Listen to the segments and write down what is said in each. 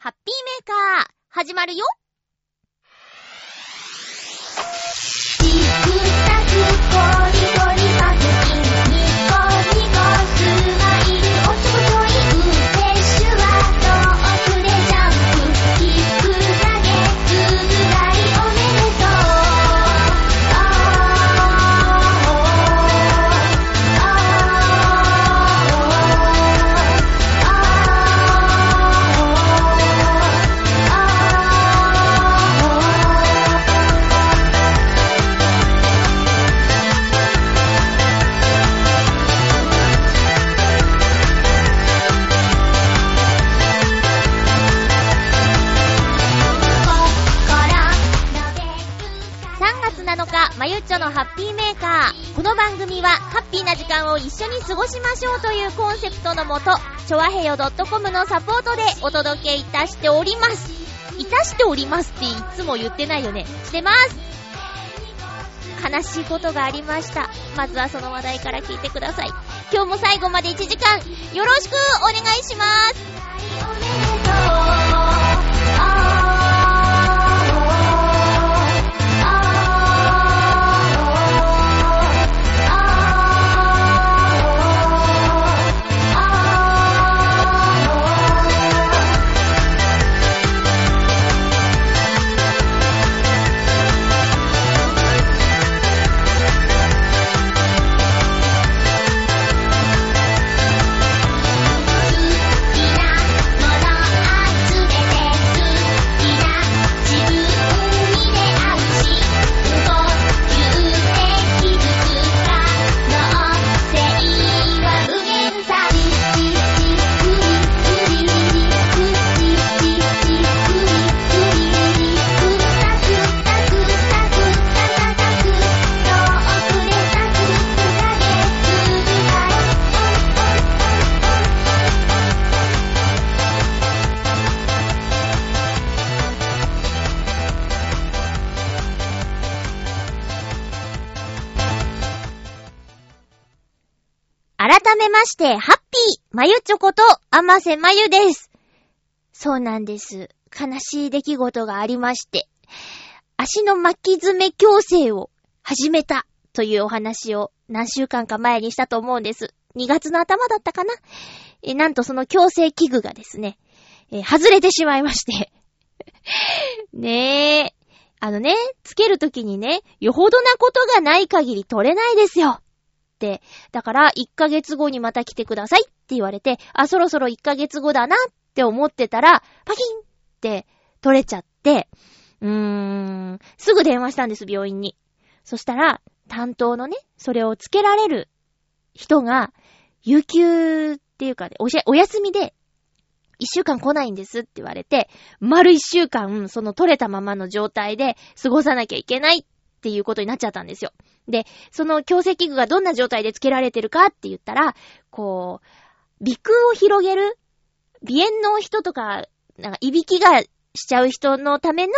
ハッピーメーカー、始まるよ。のハッピーメーカー。この番組は、ハッピーな時間を一緒に過ごしましょうというコンセプトのもと、ちょわへよ .com のサポートでお届けいたしております。いたしておりますっていつも言ってないよね。してます。悲しいことがありました。まずはその話題から聞いてください。今日も最後まで1時間、よろしくお願いします。して、ハッピーまゆちょこと、あませまゆです。そうなんです。悲しい出来事がありまして、足の巻き爪矯正を始めたというお話を何週間か前にしたと思うんです。2月の頭だったかな？え、なんとその矯正器具がですね、え外れてしまいまして。ねえ。あのね、つけるときにね、よほどなことがない限り取れないですよ。って、だから1ヶ月後にまた来てくださいって言われて、あ、そろそろ1ヶ月後だなって思ってたら、パキンって取れちゃって、うーん、すぐ電話したんです、病院に。そしたら、担当のね、それをつけられる人が、有給っていうかね、おしゃお休みで、一週間来ないんですって言われて、丸一週間、その取れたままの状態で過ごさなきゃいけないっっていうことになっちゃったんですよ。で、その矯正器具がどんな状態でつけられてるかって言ったら、こう、鼻腔を広げる鼻炎の人とか、なんか、いびきがしちゃう人のための、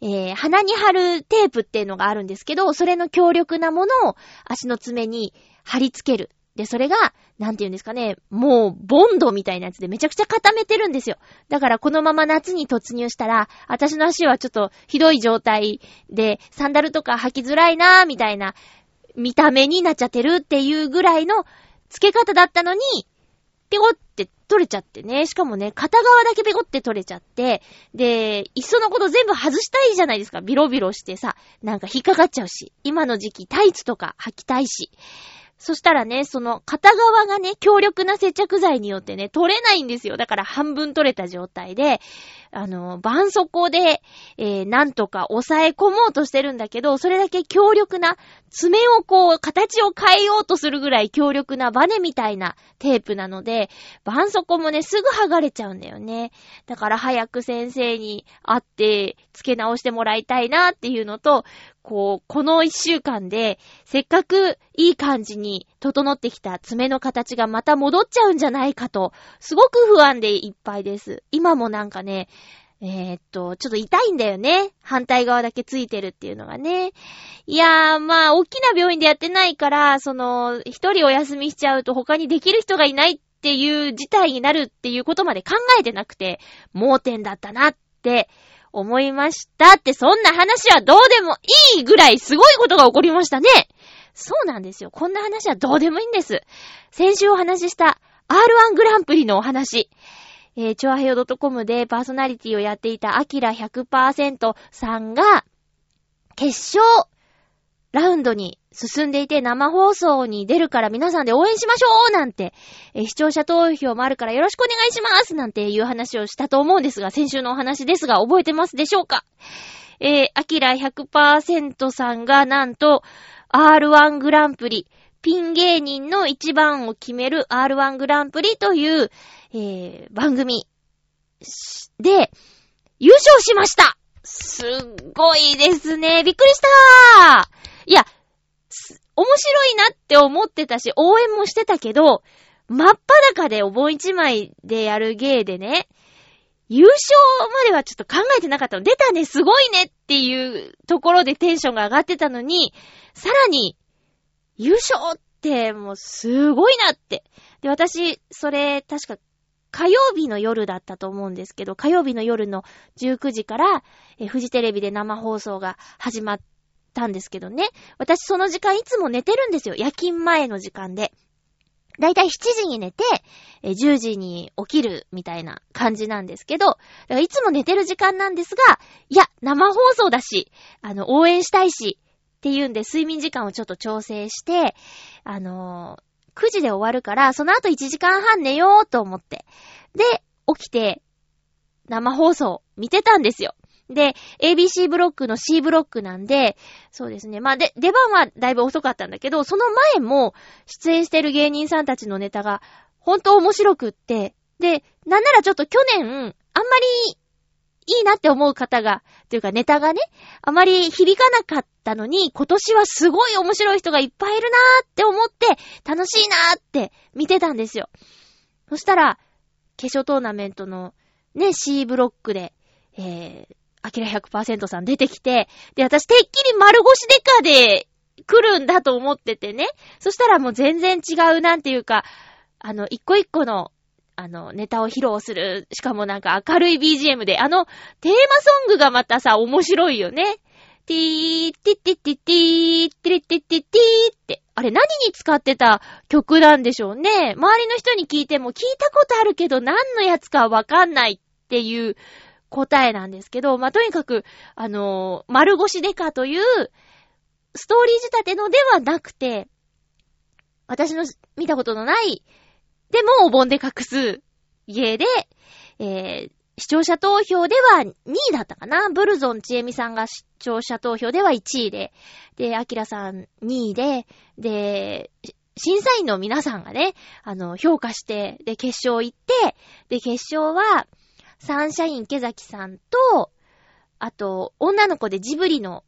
えー、鼻に貼るテープっていうのがあるんですけど、それの強力なものを足の爪に貼り付ける。で、それが、なんて言うんですかね、もう、ボンドみたいなやつでめちゃくちゃ固めてるんですよ。だから、このまま夏に突入したら、私の足はちょっとひどい状態で、サンダルとか履きづらいなーみたいな、見た目になっちゃってるっていうぐらいの付け方だったのに、ピコって取れちゃってね。しかもね、片側だけピコって取れちゃって、で、いっそのこと全部外したいじゃないですか。ビロビロしてさ、なんか引っかかっちゃうし。今の時期タイツとか履きたいし。そしたらね、その片側がね、強力な接着剤によってね、取れないんですよ。だから半分取れた状態で、あの、絆創膏で、えー、なんとか抑え込もうとしてるんだけど、それだけ強力な、爪をこう、形を変えようとするぐらい強力なバネみたいなテープなので、絆創膏もね、すぐ剥がれちゃうんだよね。だから早く先生に会って、付け直してもらいたいなっていうのと、こう、この一週間で、せっかくいい感じに整ってきた爪の形がまた戻っちゃうんじゃないかと、すごく不安でいっぱいです。今もなんかね、えーっと、ちょっと痛いんだよね。反対側だけついてるっていうのがね。いやー、まあ、大きな病院でやってないから、その、一人お休みしちゃうと他にできる人がいないっっていう事態になるっていうことまで考えてなくて、盲点だったなって思いましたって、そんな話はどうでもいいぐらいすごいことが起こりましたね。そうなんですよ。こんな話はどうでもいいんです。先週お話しした R1 グランプリのお話。えー、チョアヘヨ .com でパーソナリティをやっていたアキラ100%さんが、決勝ラウンドに進んでいて生放送に出るから皆さんで応援しましょうなんて、え、視聴者投票もあるからよろしくお願いしますなんていう話をしたと思うんですが、先週のお話ですが覚えてますでしょうか？えー、アキラ100%さんがなんと R1 グランプリ、ピン芸人の一番を決める R1 グランプリという、えー、番組で優勝しました。すっごいですね。びっくりしたー。いや、面白いなって思ってたし、応援もしてたけど、真っ裸でお盆一枚でやる芸でね、優勝まではちょっと考えてなかったの。出たね、すごいねっていうところでテンションが上がってたのに、さらに、優勝ってもうすごいなって。で、私、それ確か火曜日の夜だったと思うんですけど、火曜日の夜の19時から、えフジテレビで生放送が始まったんですけどね。私その時間いつも寝てるんですよ。夜勤前の時間で。だいたい7時に寝て、10時に起きるみたいな感じなんですけど、だからいつも寝てる時間なんですが、いや、生放送だし、あの、応援したいし、っていうんで睡眠時間をちょっと調整して、あのー、9時で終わるから、その後1時間半寝ようと思って。で、起きて、生放送見てたんですよ。で、ABC ブロックの C ブロックなんで、そうですね。まあ、で、出番はだいぶ遅かったんだけど、その前も出演してる芸人さんたちのネタが、本当面白くって、で、なんならちょっと去年、あんまりいいなって思う方が、というかネタがね、あまり響かなかったのに、今年はすごい面白い人がいっぱいいるなーって思って、楽しいなーって見てたんですよ。そしたら、決勝トーナメントのね、C ブロックで、えー、アキラ100%さん出てきて、で、私てっきり丸腰デカで来るんだと思っててね。そしたらもう全然違うなんていうか、あの、一個一個の、あの、ネタを披露する。しかもなんか明るい BGM で、あの、テーマソングがまたさ、面白いよね。ティー、ティッティッティッティー、ティッティッティッティーって。あれ何に使ってた曲なんでしょうね。周りの人に聞いても聞いたことあるけど何のやつかわかんないっていう答えなんですけど、まあ、とにかく、あのー、丸腰デカという、ストーリー仕立てのではなくて、私の見たことのない、でもお盆で隠す芸で、えー、視聴者投票では2位だったかな。ブルゾンちえみさんが視聴者投票では1位で、で、アキラさん2位で、で、審査員の皆さんがね、あの、評価して、で、決勝行って、で、決勝は、サンシャイン池崎さんと、あと、女の子でジブリの、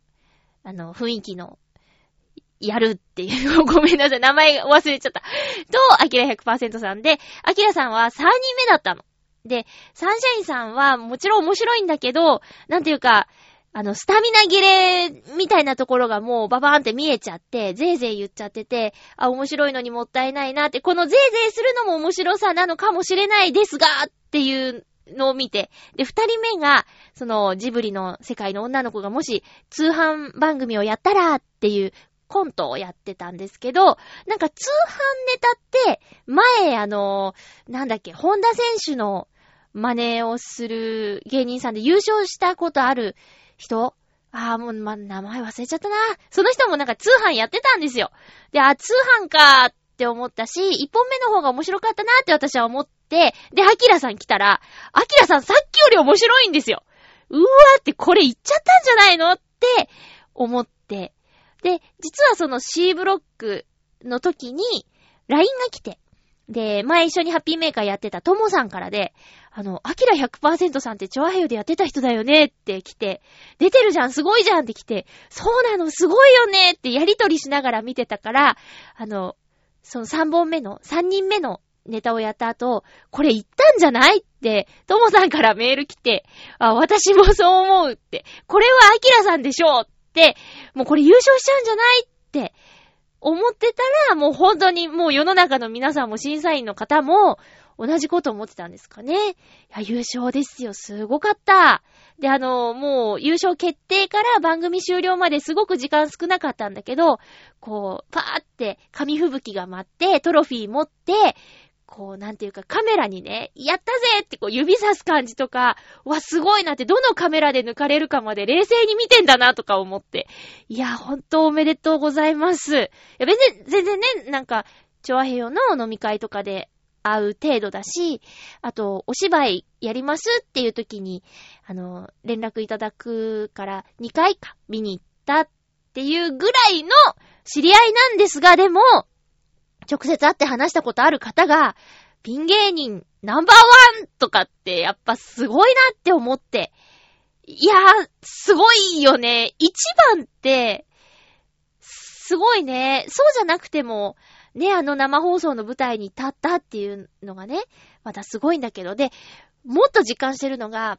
あの、雰囲気の、やるっていう、ごめんなさい、名前忘れちゃった。と、アキラ100%さんで、アキラさんは3人目だったの。で、サンシャインさんはもちろん面白いんだけど、なんていうか、あの、スタミナ切れみたいなところがもうババーンって見えちゃって、ぜいぜい言っちゃってて、あ、面白いのにもったいないなって、このぜいぜいするのも面白さなのかもしれないですが、っていうのを見て、で、二人目が、その、ジブリの世界の女の子がもし、通販番組をやったらっていうコントをやってたんですけど、なんか通販ネタって、前、あの、なんだっけ、本田選手の真似をする芸人さんで優勝したことある人？ああ、もう、ま、名前忘れちゃったな。その人もなんか通販やってたんですよ。で、あ、通販かーって思ったし、一本目の方が面白かったなって私は思って、で、アキラさん来たら、アキラさんさっきより面白いんですよ。うわーってこれ言っちゃったんじゃないのって思って。で、実はその C ブロックの時に LINE が来て、で、前一緒にハッピーメーカーやってたトモさんからで、あの、アキラ100%さんってチョアヘヨでやってた人だよねって来て、出てるじゃん、すごいじゃんって来て、そうなの、すごいよねってやりとりしながら見てたから、あの、その3本目の、3人目のネタをやった後、これ言ったんじゃないって、ともさんからメール来て、あ、私もそう思うって、これはアキラさんでしょうって、もうこれ優勝しちゃうんじゃないって思ってたら、もう本当にもう世の中の皆さんも審査員の方も同じこと思ってたんですかね。いや、優勝ですよ。すごかった。で、あの、もう優勝決定から番組終了まですごく時間少なかったんだけど、こう、パーって紙吹雪が舞って、トロフィー持って、こう、なんていうか、カメラにね、やったぜってこう、指さす感じとか、わ、すごいなって、どのカメラで抜かれるかまで冷静に見てんだなとか思って。いや、ほんとおめでとうございます。いや、別に、全然ね、なんか、チョアヘヨの飲み会とかで会う程度だし、あと、お芝居やりますっていう時に、あの、連絡いただくから2回か見に行ったっていうぐらいの知り合いなんですが、でも、直接会って話したことある方が、ピン芸人ナンバーワンとかってやっぱすごいなって思って。いやー、すごいよね。一番って、すごいね。そうじゃなくても、ね、あの生放送の舞台に立ったっていうのがね、またすごいんだけど、で、もっと実感してるのが、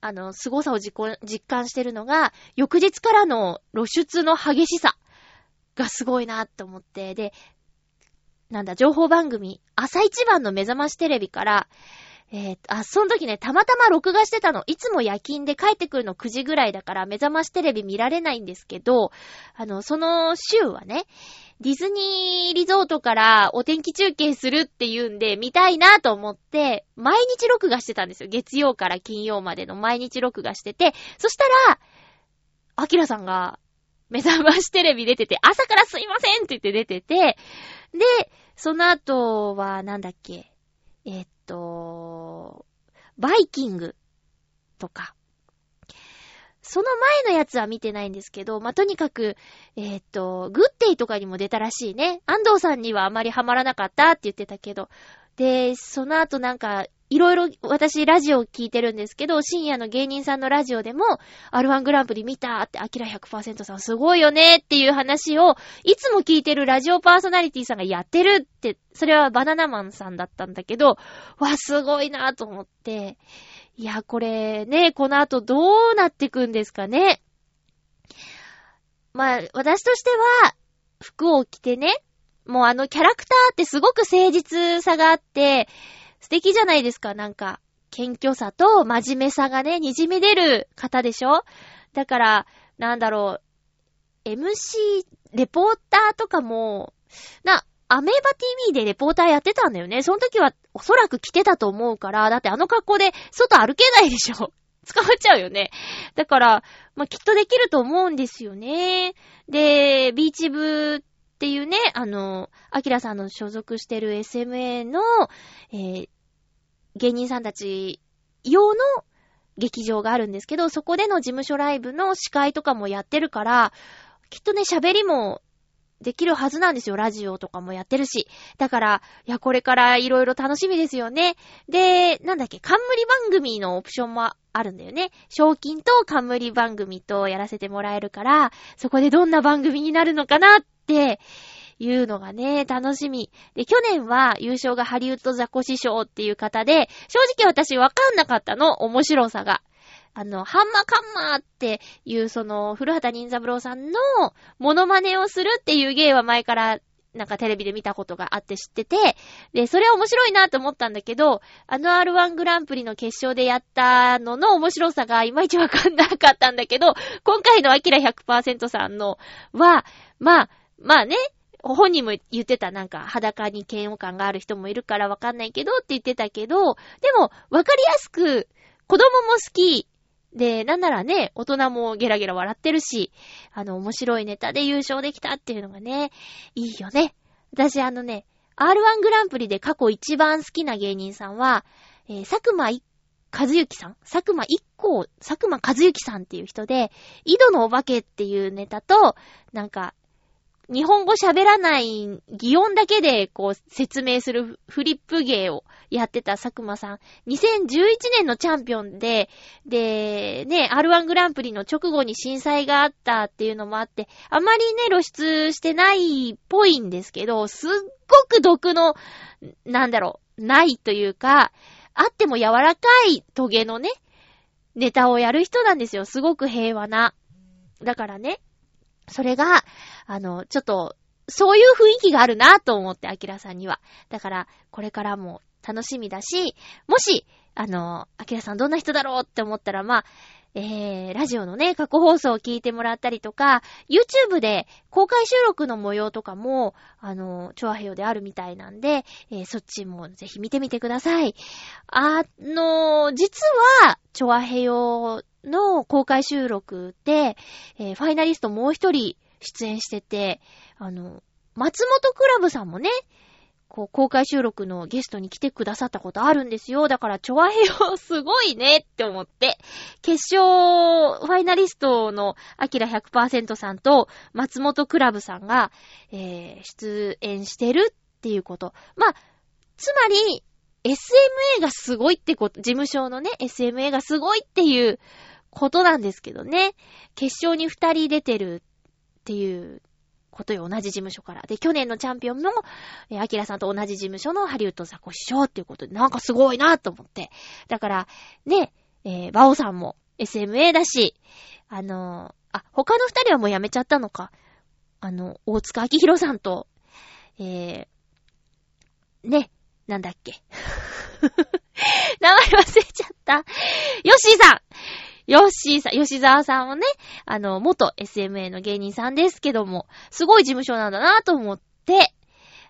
あの、凄さを実感してるのが、翌日からの露出の激しさがすごいなって思って、で、なんだ、情報番組、朝一番の目覚ましテレビから、えっー、あ、その時ね、たまたま録画してたの。いつも夜勤で帰ってくるの9時ぐらいだから、目覚ましテレビ見られないんですけど、あの、その週はね、ディズニーリゾートからお天気中継するっていうんで、見たいなと思って、毎日録画してたんですよ。月曜から金曜までの毎日録画してて、そしたら、アキラさんが、目覚ましテレビ出てて、朝からすいませんって言って出てて、で、その後は、なんだっけ、えっと、バイキングとか、その前のやつは見てないんですけど、まあ、とにかく、えーっと、グッデイとかにも出たらしいね。安藤さんにはあまりハマらなかったって言ってたけど。で、その後なんか、いろいろ私ラジオ聞いてるんですけど、深夜の芸人さんのラジオでも、R1 グランプリ見たって、アキラ100%さんすごいよねっていう話を、いつも聞いてるラジオパーソナリティさんがやってるって、それはバナナマンさんだったんだけど、わ、すごいなと思って、いや、これね、この後どうなってくんですかね。まあ、私としては、服を着てね、もうあのキャラクターってすごく誠実さがあって、素敵じゃないですか、なんか。謙虚さと真面目さがね、滲み出る方でしょだから、なんだろう、MC、レポーターとかも、な、アメーバ TV でレポーターやってたんだよね。その時はおそらく着てたと思うから、だってあの格好で外歩けないでしょ。捕まっちゃうよね。だから、まあ、きっとできると思うんですよね。で、ビーチ部っていうね、あの、アキラさんの所属してる SMA の、えー芸人さんたち用の劇場があるんですけど、そこでの事務所ライブの司会とかもやってるから、きっとね、喋りもできるはずなんですよ。ラジオとかもやってるし。だから、いや、これからいろいろ楽しみですよね。で、なんだっけ、冠番組のオプションもあるんだよね。賞金と冠番組とやらせてもらえるから、そこでどんな番組になるのかなって、いうのがね、楽しみ。で、去年は優勝がハリウッドザコシショウっていう方で、正直私わかんなかったの、面白さが。あの、ハンマーカンマーっていう、その、古畑任三郎さんのモノマネをするっていう芸は前から、なんかテレビで見たことがあって知ってて、で、それは面白いなと思ったんだけど、あの R1 グランプリの決勝でやったのの面白さがいまいちわかんなかったんだけど、今回のアキラ100%さんのは、まあ、まあね、本人も言ってたなんか裸に嫌悪感がある人もいるからわかんないけどって言ってたけど、でもわかりやすく子供も好き。で、なんならね、大人もゲラゲラ笑ってるし、あの、面白いネタで優勝できたっていうのがね、いいよね。私あのね、R1 グランプリで過去一番好きな芸人さんは、えー、佐久間い和幸さん佐久間一行、佐久間和幸さんっていう人で、井戸のお化けっていうネタと、なんか、日本語喋らない擬音だけでこう説明するフリップ芸をやってた佐久間さん。2011年のチャンピオンで、で、ね、R1 グランプリの直後に震災があったっていうのもあって、あまりね、露出してないっぽいんですけど、すっごく毒の、なんだろう、ないというか、あっても柔らかいトゲのね、ネタをやる人なんですよ。すごく平和な。だからね、それが、あの、ちょっと、そういう雰囲気があるなと思って、アキラさんには。だから、これからも楽しみだし、もし、あの、アキラさんどんな人だろうって思ったら、まあ、えー、ラジオのね、過去放送を聞いてもらったりとか、YouTube で公開収録の模様とかも、あの、チョアヘヨであるみたいなんで、えーそっちもぜひ見てみてください。あの、実は、チョアヘヨの公開収録で、えーファイナリストもう一人出演してて、あの、松本クラブさんもね、こう、公開収録のゲストに来てくださったことあるんですよ。だから、チョアヘヨすごいねって思って、決勝、ファイナリストのアキラ100%さんと松本クラブさんが、えー出演してるっていうこと。まあ、つまり、SMA がすごいってこと、事務所のね、SMA がすごいっていうことなんですけどね。決勝に二人出てるっていうことよ、同じ事務所から。で、去年のチャンピオンも、えーアキラさんと同じ事務所のハリウッドザコシショウっていうことで、なんかすごいなと思って。だから、ね、えー、バオさんも SMA だし、あのーあ、他の二人はもう辞めちゃったのか。あの、大塚明宏さんと、えー、ね、なんだっけ。名前忘れちゃった。ヨッシーさんヨッシーさん、吉沢さんもね、あの、元 SMA の芸人さんですけども、すごい事務所なんだなと思って、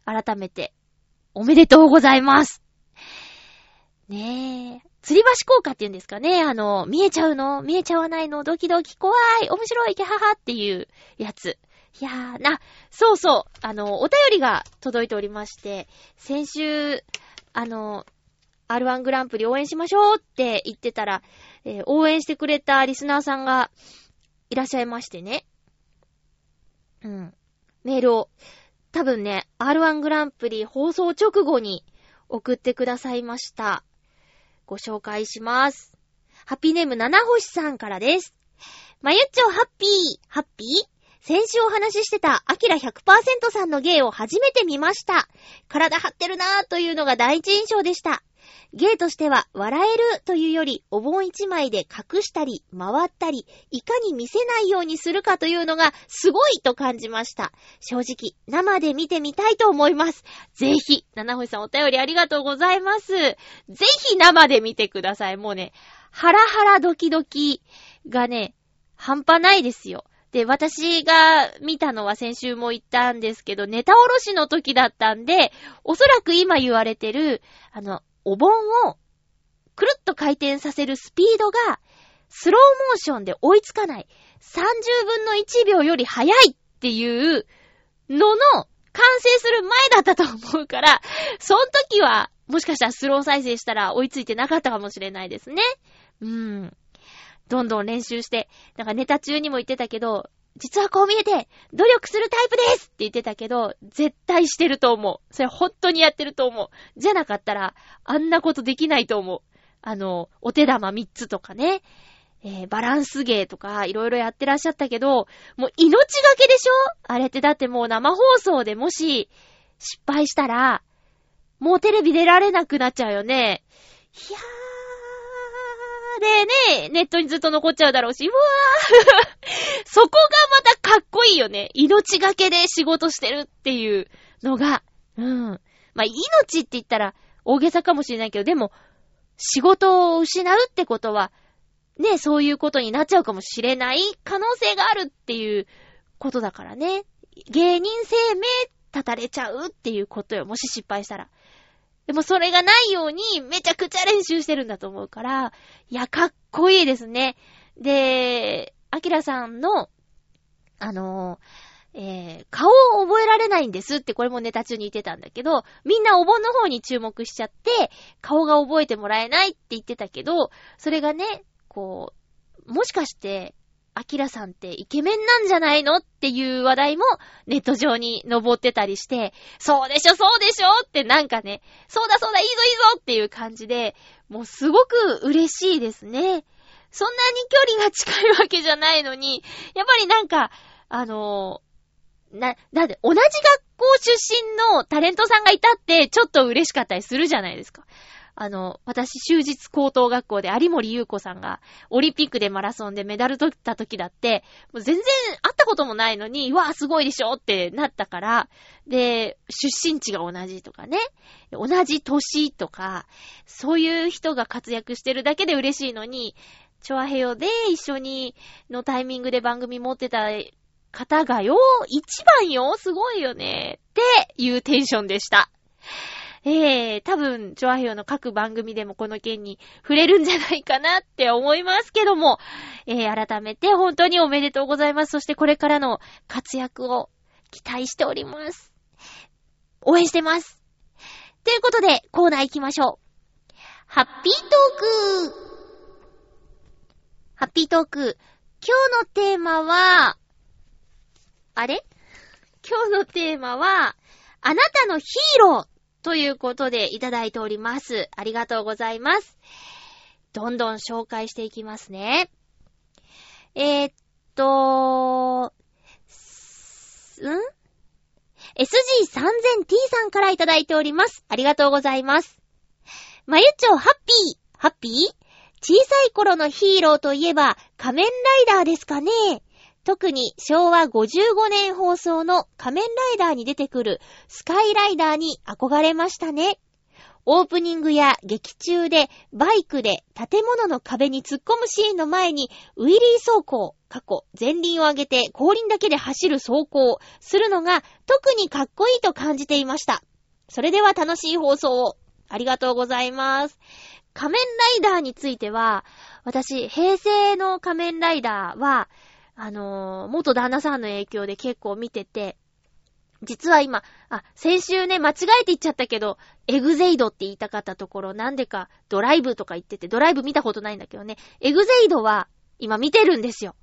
改めて、おめでとうございます。ねえ。吊り橋効果って言うんですかね。あの、見えちゃうの見えちゃわないのドキドキ怖い面白いキャハハっていうやつ。いやー、な、そうそう。あの、お便りが届いておりまして、先週、あの、R1 グランプリ応援しましょうって言ってたら、えー応援してくれたリスナーさんがいらっしゃいましてね。うん。メールを、多分ね、R1 グランプリ放送直後に送ってくださいました。ご紹介します。ハッピーネーム七星さんからです。まゆっちょハッピー、ハッピー？先週お話ししてた、アキラ100%さんの芸を初めて見ました。体張ってるなぁというのが第一印象でした。芸としては、笑えるというより、お盆一枚で隠したり、回ったり、いかに見せないようにするかというのが、すごいと感じました。正直、生で見てみたいと思います。ぜひ、七星さんお便りありがとうございます。ぜひ生で見てください。もうね、ハラハラドキドキがね、半端ないですよ。で、私が見たのは先週も言ったんですけど、ネタおろしの時だったんで、おそらく今言われてる、あの、お盆をくるっと回転させるスピードが、スローモーションで追いつかない。30分の1秒より速いっていうのの、完成する前だったと思うから、その時は、もしかしたらスロー再生したら追いついてなかったかもしれないですね。うん。どんどん練習して、なんかネタ中にも言ってたけど、実はこう見えて、努力するタイプですって言ってたけど、絶対してると思う。それ本当にやってると思う。じゃなかったら、あんなことできないと思う。あの、お手玉3つとかね、えーバランス芸とか、いろいろやってらっしゃったけど、もう命がけでしょ？あれってだってもう生放送でもし、失敗したら、もうテレビ出られなくなっちゃうよね。いやー、でね、ネットにずっと残っちゃうだろうし、うわー そこがまたかっこいいよね。命がけで仕事してるっていうのが。うん。まあ、命って言ったら大げさかもしれないけど、でも、仕事を失うってことは、ね、そういうことになっちゃうかもしれない可能性があるっていうことだからね。芸人生命立たれちゃうっていうことよ。もし失敗したら。でもそれがないようにめちゃくちゃ練習してるんだと思うから、いや、かっこいいですね。で、アキラさんの、あの、えー、顔を覚えられないんですって、これもネタ中に言ってたんだけど、みんなお盆の方に注目しちゃって、顔が覚えてもらえないって言ってたけど、それがね、こう、もしかして、アキラさんってイケメンなんじゃないのっていう話題もネット上に上ってたりして、そうでしょ、そうでしょってなんかね、そうだそうだ、いいぞいいぞっていう感じで、もうすごく嬉しいですね。そんなに距離が近いわけじゃないのに、やっぱりなんか、あのーな、だって同じ学校出身のタレントさんがいたってちょっと嬉しかったりするじゃないですか。あの、私、終日高等学校で有森優子さんが、オリンピックでマラソンでメダル取った時だって、もう全然会ったこともないのに、わあ、すごいでしょってなったから、で、出身地が同じとかね、同じ年とか、そういう人が活躍してるだけで嬉しいのに、チョアヘヨで一緒にのタイミングで番組持ってた方がよ、一番よ、すごいよね、っていうテンションでした。えー、多分、チョアヘヨの各番組でもこの件に触れるんじゃないかなって思いますけども、えー、改めて本当におめでとうございます。そしてこれからの活躍を期待しております。応援してます。ということで、コーナー行きましょう。ハッピートークハッピートーク。今日のテーマは、あれ？今日のテーマは、あなたのヒーローということでいただいております。ありがとうございます。どんどん紹介していきますね。えー、っと、ん ?SG3000T さんからいただいております。ありがとうございます。まゆちょハッピー、ハッピー？小さい頃のヒーローといえば仮面ライダーですかね特に昭和55年放送の仮面ライダーに出てくるスカイライダーに憧れましたね。オープニングや劇中でバイクで建物の壁に突っ込むシーンの前にウィリー走行、過去、前輪を上げて後輪だけで走る走行するのが特にかっこいいと感じていました。それでは楽しい放送を。ありがとうございます。仮面ライダーについては、私、平成の仮面ライダーは、あのー元旦那さんの影響で結構見てて、実は今、あ、先週ね、間違えて言っちゃったけど、エグゼイドって言いたかったところ、なんでかドライブとか言ってて、ドライブ見たことないんだけどね、エグゼイドは今見てるんですよ。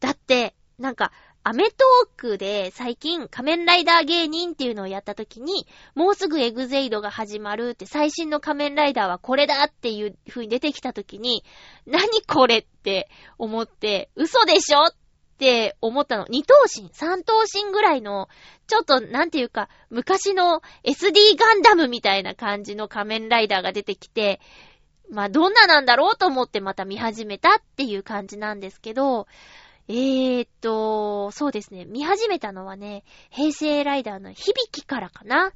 だって、なんか、アメトークで最近仮面ライダー芸人っていうのをやった時に、もうすぐエグゼイドが始まるって最新の仮面ライダーはこれだっていう風に出てきた時に、何これって思って、嘘でしょっって思ったの。二頭身、三頭身ぐらいの、ちょっとなんていうか、昔の SD ガンダムみたいな感じの仮面ライダーが出てきて、まあどんななんだろうと思ってまた見始めたっていう感じなんですけど、えーっと、そうですね。見始めたのはね、平成ライダーの響きからかな。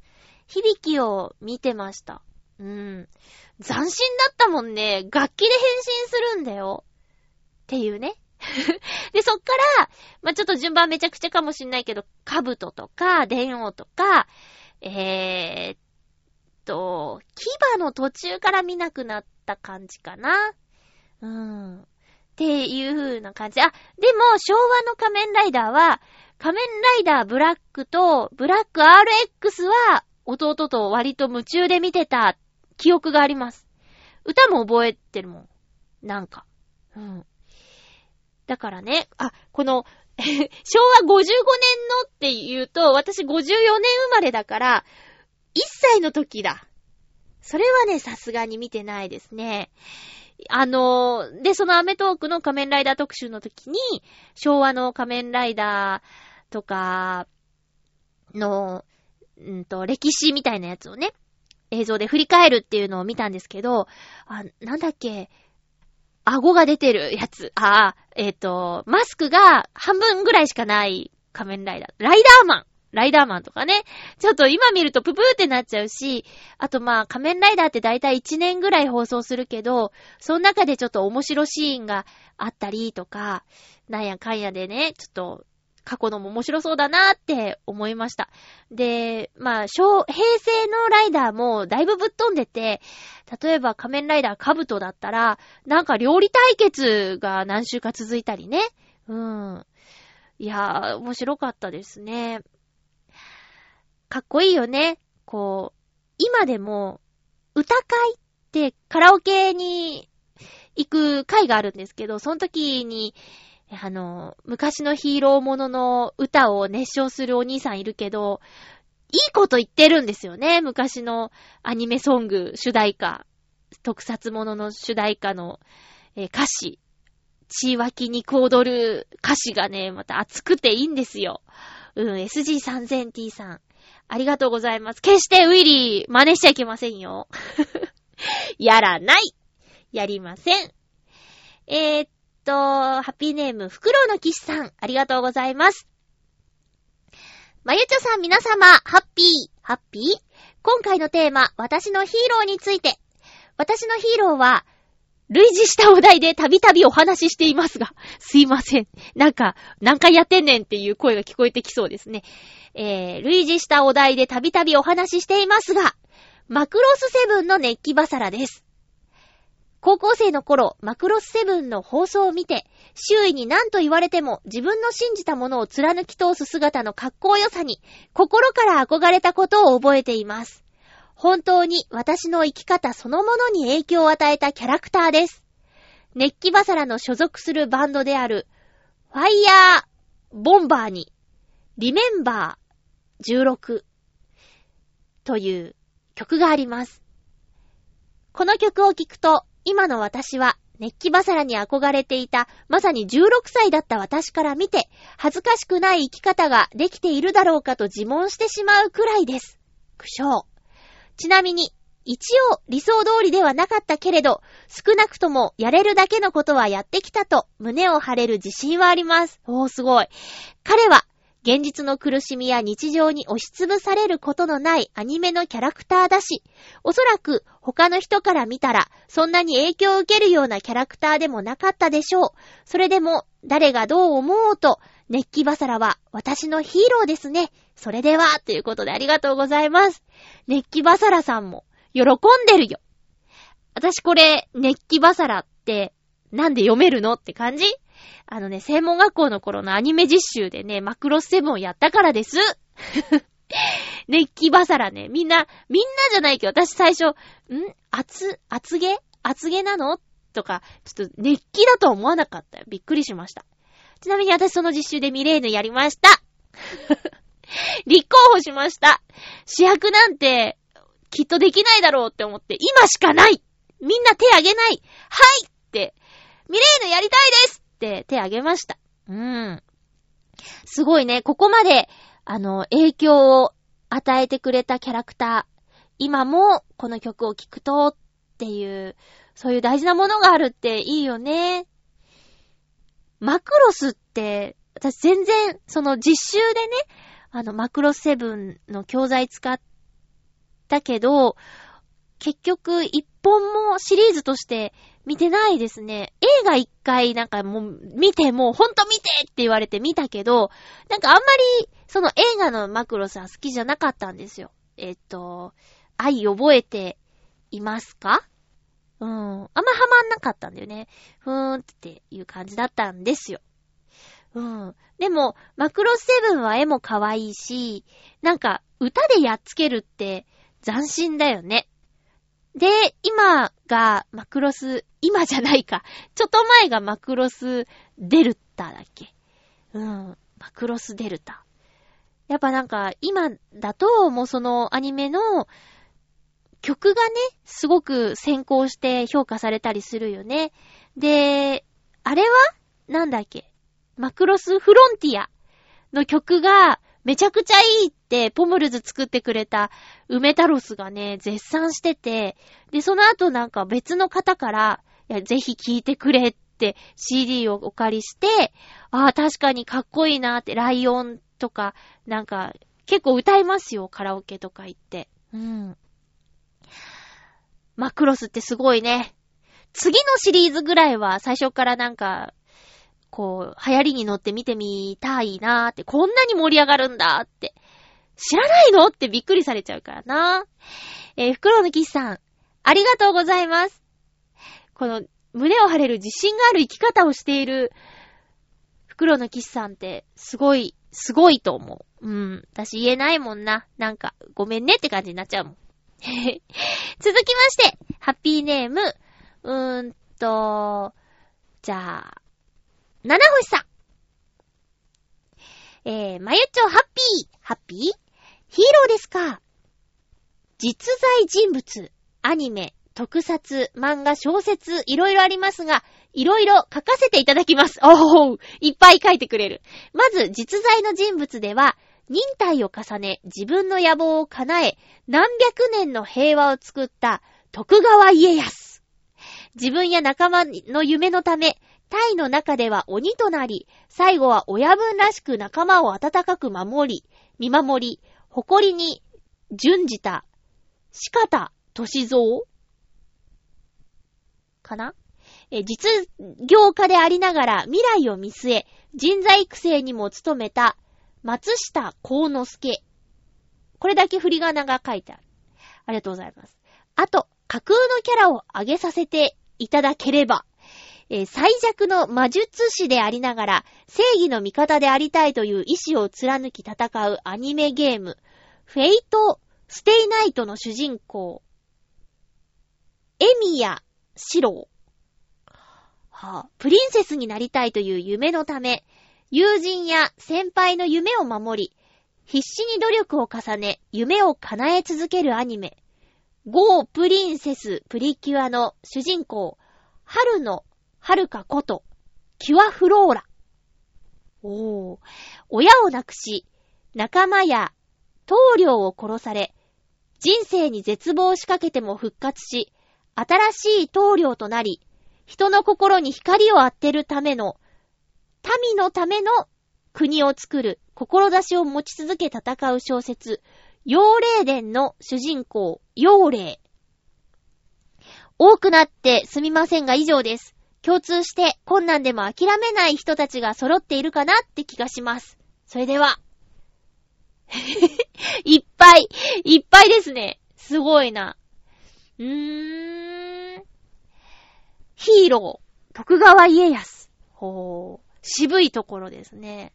響きを見てました。うん。斬新だったもんね。楽器で変身するんだよ。っていうね。まあ、ちょっと順番めちゃくちゃかもしんないけど、兜とか、電王とか、えーっと、牙の途中から見なくなった感じかな。うん。っていう風な感じ。あ、でも、昭和の仮面ライダーは、仮面ライダーブラックと、ブラック RX は、弟と割と夢中で見てた記憶があります。歌も覚えてるもん。なんか。うん。だからね、あ、この、昭和55年のって言うと、私54年生まれだから、1歳の時だ。それはね、さすがに見てないですね。あのー、で、そのアメトークの仮面ライダー特集の時に、昭和の仮面ライダーとかの、うんと、歴史みたいなやつをね、映像で振り返るっていうのを見たんですけど、あ、なんだっけ、顎が出てるやつ。ああ、えっ、と、マスクが半分ぐらいしかない仮面ライダー。ライダーマン。ライダーマンとかね。ちょっと今見るとププーってなっちゃうし、あとまあ仮面ライダーって大体1年ぐらい放送するけど、その中でちょっと面白シーンがあったりとか、なんやかんやでね、ちょっと過去のも面白そうだなって思いました。で、まあ、小、平成のライダーもだいぶぶっ飛んでて、例えば仮面ライダーカブトだったら、なんか料理対決が何週か続いたりね。うん。いやー、面白かったですね。かっこいいよね。こう、今でも、歌会ってカラオケに行く会があるんですけど、その時に、あの、昔のヒーローものの歌を熱唱するお兄さんいるけど、いいこと言ってるんですよね。昔のアニメソング、主題歌、特撮ものの主題歌の、え歌詞、血湧き肉踊る歌詞がね、また熱くていいんですよ。うん、SG3000T さん。ありがとうございます。決してウィリー真似しちゃいけませんよ。やらないやりません。えー、っと、ハッピーネーム、フクロウの騎士さん、ありがとうございます。まゆちょさん皆様、ハッピー、ハッピー？今回のテーマ、私のヒーローについて。私のヒーローは、類似したお題でたびたびお話ししていますが、すいません。なんか、何回やってんねんっていう声が聞こえてきそうですね。えー、類似したお題でたびたびお話ししていますが、マクロスセブンの熱気バサラです。高校生の頃、マクロスセブンの放送を見て、周囲に何と言われても自分の信じたものを貫き通す姿の格好良さに、心から憧れたことを覚えています。本当に私の生き方そのものに影響を与えたキャラクターです。熱気バサラの所属するバンドである、ファイヤーボンバーに、リメンバー16という曲があります。この曲を聴くと、今の私は熱気バサラに憧れていた、まさに16歳だった私から見て、恥ずかしくない生き方ができているだろうかと自問してしまうくらいです。苦笑。ちなみに、一応理想通りではなかったけれど、少なくともやれるだけのことはやってきたと胸を張れる自信はあります。おー、すごい。彼は、現実の苦しみや日常に押しつぶされることのないアニメのキャラクターだし、おそらく他の人から見たら、そんなに影響を受けるようなキャラクターでもなかったでしょう。それでも、誰がどう思おうと、熱気バサラは私のヒーローですね。それでは、ということでありがとうございます。熱気バサラさんも、喜んでるよ。私これ、熱気バサラって、なんで読めるの？って感じ？あのね、専門学校の頃のアニメ実習でね、マクロスセブンをやったからです。熱 気バサラね。みんな、みんなじゃないけど、私最初、ん？厚、厚毛？厚毛なの？とか、ちょっと熱気だと思わなかったよ。びっくりしました。ちなみに私その実習でミレーヌやりました。立候補しました。主役なんて、きっとできないだろうって思って、今しかないみんな手あげないはいって、ミレーヌやりたいですって手あげました。うん。すごいね、ここまで、あの、影響を与えてくれたキャラクター。今も、この曲を聴くと、っていう、そういう大事なものがあるっていいよね。マクロスって、私全然、その実習でね、あの、マクロセブンの教材使ったけど、結局一本もシリーズとして見てないですね。映画一回なんかもう見てもうほんと見てって言われて見たけど、なんかあんまりその映画のマクロスは好きじゃなかったんですよ。えっと、愛覚えていますか？うん。あんまハマんなかったんだよね。ふーんっていう感じだったんですよ。うん。でも、マクロスセブンは絵も可愛いし、なんか歌でやっつけるって斬新だよね。で、今がマクロス、今じゃないか。ちょっと前がマクロスデルタだっけ？うん。マクロスデルタ。やっぱなんか、今だと、もうそのアニメの曲がね、すごく先行して評価されたりするよね。で、あれはなんだっけ？マクロスフロンティアの曲がめちゃくちゃいいって、ポムルズ作ってくれた梅太郎スがね、絶賛してて、で、その後なんか別の方から、いや、ぜひ聴いてくれって CD をお借りして、ああ、確かにかっこいいなって、ライオンとか、なんか、結構歌いますよ、カラオケとか行って。うん。マクロスってすごいね。次のシリーズぐらいは最初からなんか、こう、流行りに乗って見てみたいなーって、こんなに盛り上がるんだーって。知らないのってびっくりされちゃうからな。えー、フクロウのキスさん、ありがとうございます。この、胸を張れる自信がある生き方をしている、フクロウのキスさんって、すごい、すごいと思う。うん。私言えないもんな。なんか、ごめんねって感じになっちゃうもん。続きまして、ハッピーネーム、うーんと、じゃあ、七星さん。えー、まゆちょハッピー、ハッピー？ヒーローですか？実在人物、アニメ、特撮、漫画、小説、いろいろありますが、いろいろ書かせていただきます。おーいっぱい書いてくれる。まず、実在の人物では、忍耐を重ね、自分の野望を叶え、何百年の平和を作った、徳川家康。自分や仲間の夢のため、タイの中では鬼となり、最後は親分らしく仲間を温かく守り、見守り、誇りに準じた、四方歳三？かな？え、実業家でありながら未来を見据え、人材育成にも努めた松下幸之助。これだけ振り仮名が書いてある。ありがとうございます。あと、架空のキャラを上げさせていただければ、えー最弱の魔術師でありながら、正義の味方でありたいという意志を貫き戦うアニメゲーム、フェイト・ステイナイトの主人公、エミヤ・シロー。はあ、プリンセスになりたいという夢のため、友人や先輩の夢を守り、必死に努力を重ね、夢を叶え続けるアニメ、ゴープリンセスプリキュアの主人公、春野はるかこと、キュアフローラ。おー。親を亡くし、仲間や棟梁を殺され、人生に絶望を仕掛けても復活し、新しい棟梁となり、人の心に光を当てるための、民のための国を作る、志を持ち続け戦う小説、妖霊伝の主人公、妖霊。多くなってすみませんが以上です。共通して困難でも諦めない人たちが揃っているかなって気がします。それでは。いっぱい、いっぱいですね。すごいな。うーん。ヒーロー、徳川家康。ほう。渋いところですね。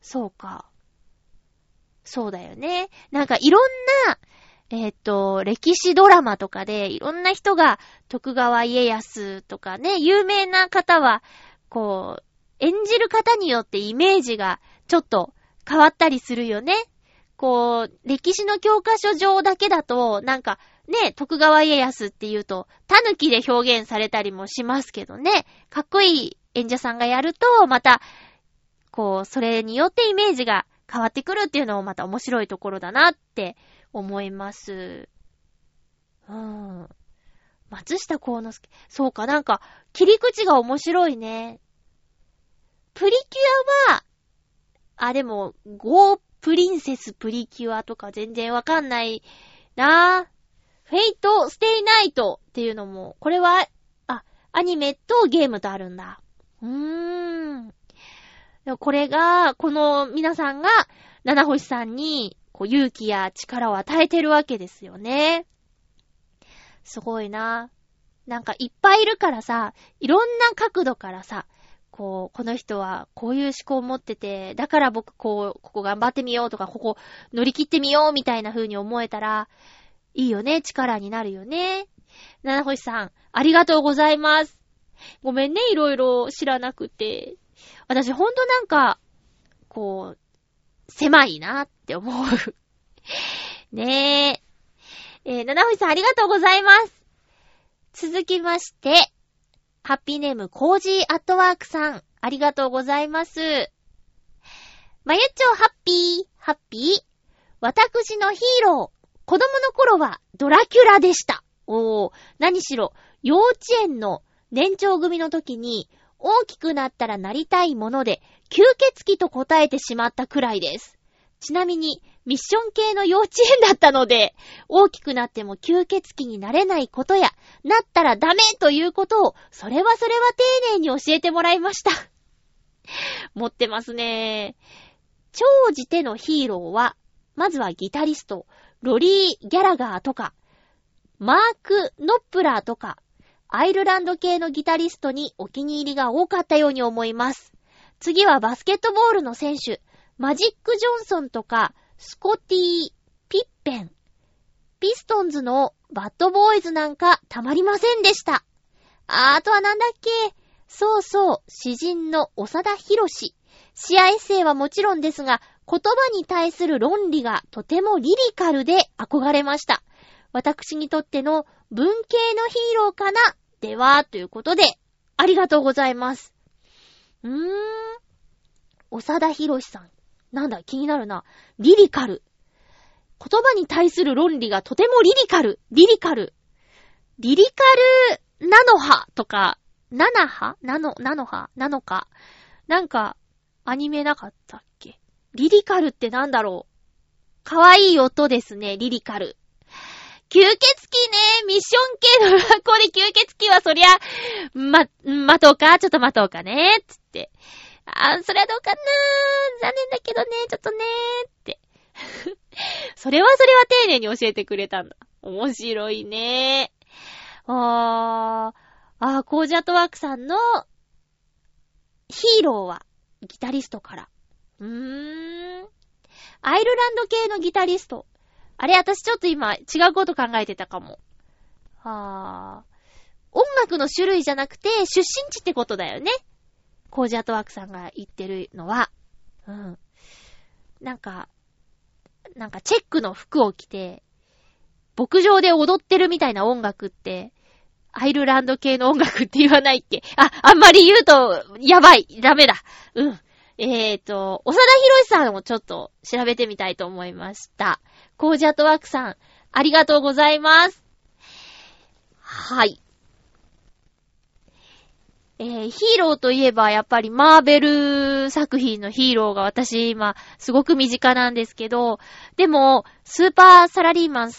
そうか。そうだよね。なんかいろんな、えっ、と、歴史ドラマとかでいろんな人が徳川家康とかね、有名な方は、こう、演じる方によってイメージがちょっと変わったりするよね。こう、歴史の教科書上だけだと、なんか、ね、徳川家康って言うと、狸で表現されたりもしますけどね、かっこいい演者さんがやると、また、こう、それによってイメージが変わってくるっていうのもまた面白いところだなって思います。うん。松下幸之助。そうか、なんか、切り口が面白いね。プリキュアは、あ、でも、ゴープリンセスプリキュアとか全然わかんないなぁ。フェイトステイナイトっていうのも、これは、あ、アニメとゲームとあるんだ。うーん。これが、この皆さんが、七星さんに、こう、勇気や力を与えてるわけですよね。すごいな。なんかいっぱいいるからさ、いろんな角度からさ、こう、この人はこういう思考を持ってて、だから僕こう、ここ頑張ってみようとか、ここ乗り切ってみようみたいな風に思えたら、いいよね、力になるよね。七星さん、ありがとうございます。ごめんね、いろいろ知らなくて。私ほんとなんか、こう、狭いなって思う。ねえ。えー、七星さんありがとうございます。続きまして、ハッピーネームコージーアットワークさん、ありがとうございます。まゆっちょハッピー、ハッピー。私のヒーロー。子供の頃はドラキュラでした。おー、何しろ、幼稚園の年長組の時に、大きくなったらなりたいもので、吸血鬼と答えてしまったくらいです。ちなみに、ミッション系の幼稚園だったので、大きくなっても吸血鬼になれないことや、なったらダメということを、それはそれは丁寧に教えてもらいました。持ってますね。超じてのヒーローは、まずはギタリスト、ロリー・ギャラガーとか、マーク・ノップラーとか、アイルランド系のギタリストにお気に入りが多かったように思います。次はバスケットボールの選手、マジック・ジョンソンとか、スコティ・ピッペン、ピストンズのバッドボーイズなんかたまりませんでした。ああとはなんだっけそうそう、詩人の長田博士。試合エッセイはもちろんですが、言葉に対する論理がとてもリリカルで憧れました。私にとっての文系のヒーローかなでは、ということで、ありがとうございます。うーん。長田博士さん。なんだ、気になるな。リリカル。言葉に対する論理がとてもリリカル。リリカル。リリカルナノハとか、ナナハナノ、ナノハなのか？なんか、アニメなかったっけ？リリカルってなんだろう？かわいい音ですね、リリカル。吸血鬼ね、ミッション系の学校で吸血鬼はそりゃ、ま、待とうか？ちょっと待とうかね？つって。あ、それはどうかな残念だけどね、ちょっとねって。それはそれは丁寧に教えてくれたんだ。面白いね。あー、あー、コージャットワークさんのヒーローはギタリストから。うーん。アイルランド系のギタリスト。あれ、私ちょっと今違うこと考えてたかも。はー。音楽の種類じゃなくて出身地ってことだよね。コージャートワークさんが言ってるのは。うん。なんか、なんかチェックの服を着て、牧場で踊ってるみたいな音楽って、アイルランド系の音楽って言わないっけあ、あんまり言うと、やばい、ダメだ。うん。えーと、長田博士さんをちょっと調べてみたいと思いました。コージャートワークさん、ありがとうございます。はい。えー、ヒーローといえばやっぱりマーベル作品のヒーローが私今すごく身近なんですけど、でも、スーパーサラリーマン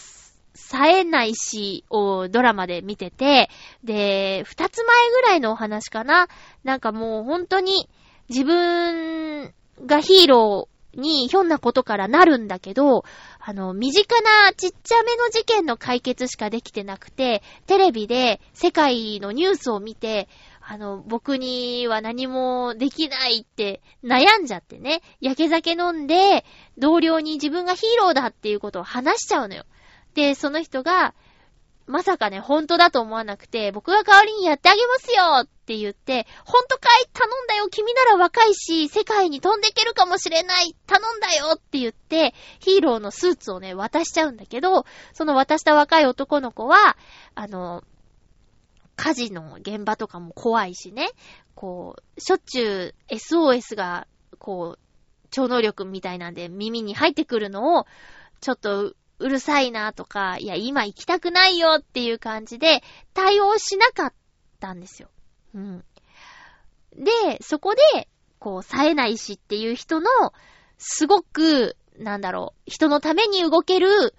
冴えないしをドラマで見てて、で、二つ前ぐらいのお話かな。なんかもう本当に自分がヒーローにひょんなことからなるんだけど、あの、身近なちっちゃめの事件の解決しかできてなくて、テレビで世界のニュースを見て、あの、僕には何もできないって悩んじゃってね、焼け酒飲んで、同僚に自分がヒーローだっていうことを話しちゃうのよ。で、その人が、まさかね、本当だと思わなくて、僕が代わりにやってあげますよって言って、本当かい頼んだよ君なら若いし、世界に飛んでいけるかもしれない頼んだよって言って、ヒーローのスーツをね、渡しちゃうんだけど、その渡した若い男の子は、あの、火事の現場とかも怖いしね、こう、しょっちゅう SOS が、こう、超能力みたいなんで耳に入ってくるのを、ちょっとうるさいなとか、いや、今行きたくないよっていう感じで対応しなかったんですよ。うん。で、そこで、こう、冴えないしっていう人の、すごく、なんだろう、人のために動ける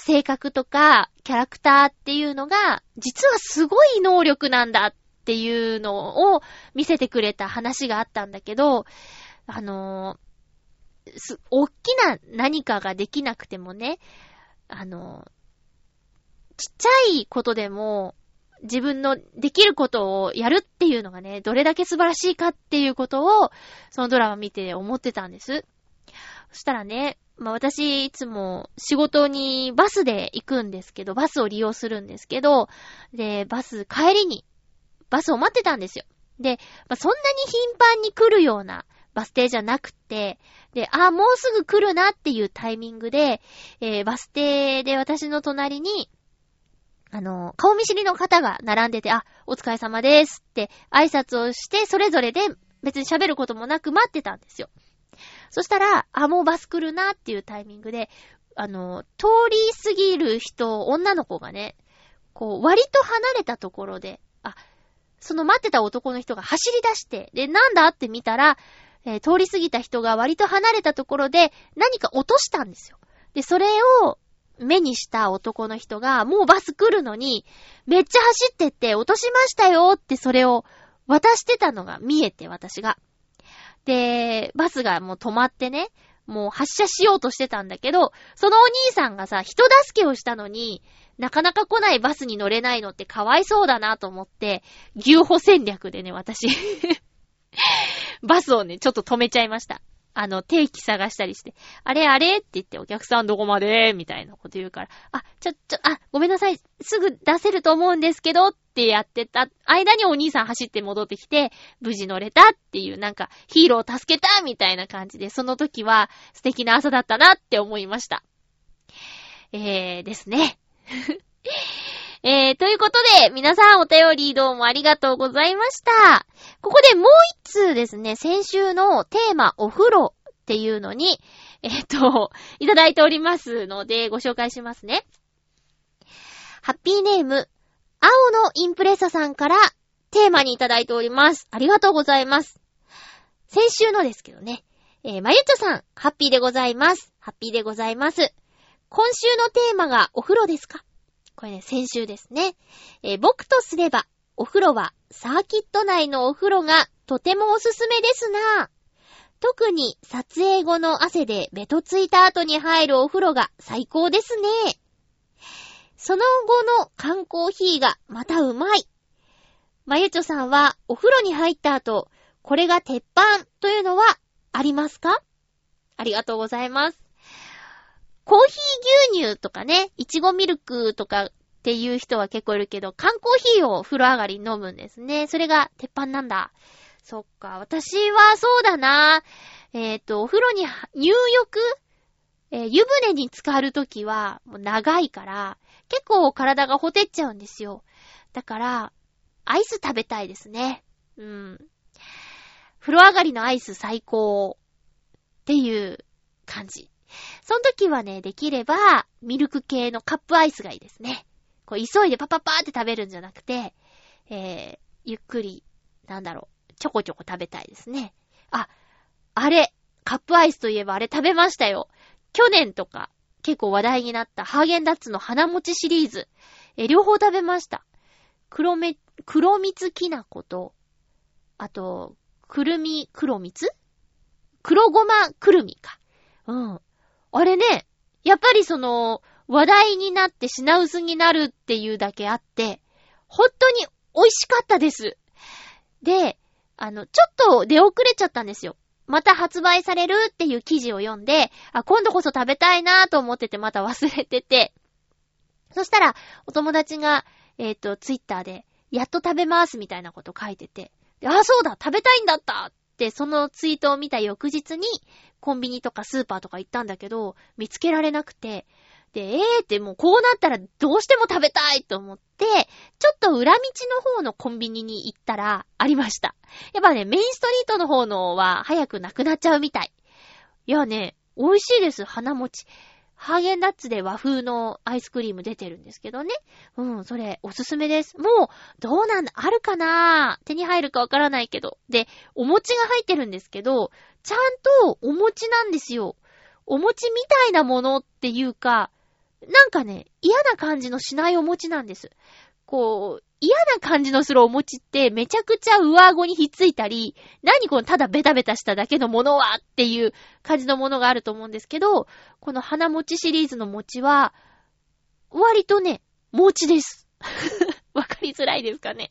性格とかキャラクターっていうのが、実はすごい能力なんだっていうのを見せてくれた話があったんだけど、あのー、す、大きな何かができなくてもね、あのー、ちっちゃいことでも、自分のできることをやるっていうのがね、どれだけ素晴らしいかっていうことを、そのドラマ見て思ってたんです。そしたらね、まあ私いつも仕事にバスで行くんですけど、バスを利用するんですけど、で、バス帰りに、バスを待ってたんですよ。で、まあ、そんなに頻繁に来るようなバス停じゃなくて、で、あ、もうすぐ来るなっていうタイミングで、えー、バス停で私の隣に、あの、顔見知りの方が並んでて、あ、お疲れ様ですって挨拶をして、それぞれで別に喋ることもなく待ってたんですよ。そしたら、あ、もうバス来るなっていうタイミングで、あの、通り過ぎる人、女の子がね、こう、割と離れたところで、あ、その待ってた男の人が走り出して、で、なんだって見たら、えー通り過ぎた人が割と離れたところで何か落としたんですよ。で、それを目にした男の人が、もうバス来るのに、めっちゃ走ってって落としましたよってそれを渡してたのが見えて、私が。で、バスがもう止まってね、もう発車しようとしてたんだけど、そのお兄さんがさ、人助けをしたのに、なかなか来ないバスに乗れないのってかわいそうだなと思って、牛歩戦略でね、私、バスをね、ちょっと止めちゃいました。あの、定期探したりして、あれあれって言ってお客さんどこまで？みたいなこと言うから、あ、ちょ、ちょ、あ、ごめんなさい、すぐ出せると思うんですけどってやってた間にお兄さん走って戻ってきて、無事乗れたっていう、なんか、ヒーローを助けたみたいな感じで、その時は素敵な朝だったなって思いました。えー、ですね。えー、ということで、皆さんお便りどうもありがとうございました。ここでもう一通ですね、先週のテーマお風呂っていうのに、えっ、と、いただいておりますので、ご紹介しますね。ハッピーネーム、青のインプレッサさんからテーマにいただいております。ありがとうございます。先週のですけどね。えー、まゆちょさん、ハッピーでございます。ハッピーでございます。今週のテーマがお風呂ですか？これね、先週ですね。えー僕とすれば、お風呂はサーキット内のお風呂がとてもおすすめですな。特に撮影後の汗でベトついた後に入るお風呂が最高ですね。その後の缶コーヒーがまたうまい。まゆちょさんはお風呂に入った後、これが鉄板というのはありますか？ありがとうございます。コーヒー牛乳とかね、いちごミルクとかっていう人は結構いるけど、缶コーヒーを風呂上がりに飲むんですね。それが鉄板なんだ。そっか。私はそうだな。えっ、と、お風呂に入浴？えー湯船に浸かるときは、もう長いから、結構体がほてっちゃうんですよ。だから、アイス食べたいですね。うん。風呂上がりのアイス最高っていう感じ。その時はね、できれば、ミルク系のカップアイスがいいですね。こう、急いでパパパーって食べるんじゃなくて、えー、ゆっくり、なんだろう、ちょこちょこ食べたいですね。あ、あれ、カップアイスといえばあれ食べましたよ。去年とか、結構話題になったハーゲンダッツの花餅シリーズ。えー、両方食べました。黒め、黒蜜きな粉と、あと、くるみ黒蜜？黒ごまくるみか。うん。あれね、やっぱりその、話題になって品薄になるっていうだけあって、本当に美味しかったです。で、あの、ちょっと出遅れちゃったんですよ。また発売されるっていう記事を読んで、あ、今度こそ食べたいなと思っててまた忘れてて。そしたら、お友達が、えっ、と、ツイッターで、やっと食べますみたいなこと書いてて、あ、そうだ食べたいんだった、そのツイートを見た翌日に、コンビニとかスーパーとか行ったんだけど、見つけられなくて、で、えーってもうこうなったらどうしても食べたいと思って、ちょっと裏道の方のコンビニに行ったらありました。やっぱね、メインストリートの方のは早くなくなっちゃうみたい。いやね、美味しいです、花餅。ハーゲンダッツで和風のアイスクリーム出てるんですけどね。うん、それおすすめです。もう、どうなんだ、あるかな手に入るかわからないけど。で、お餅が入ってるんですけど、ちゃんとお餅なんですよ。お餅みたいなものっていうか、なんかね、嫌な感じのしないお餅なんです。こう、嫌な感じのするお餅ってめちゃくちゃ上顎にひっついたり、何このただベタベタしただけのものはっていう感じのものがあると思うんですけど、この花餅シリーズの餅は、割とね、餅です。わかりづらいですかね。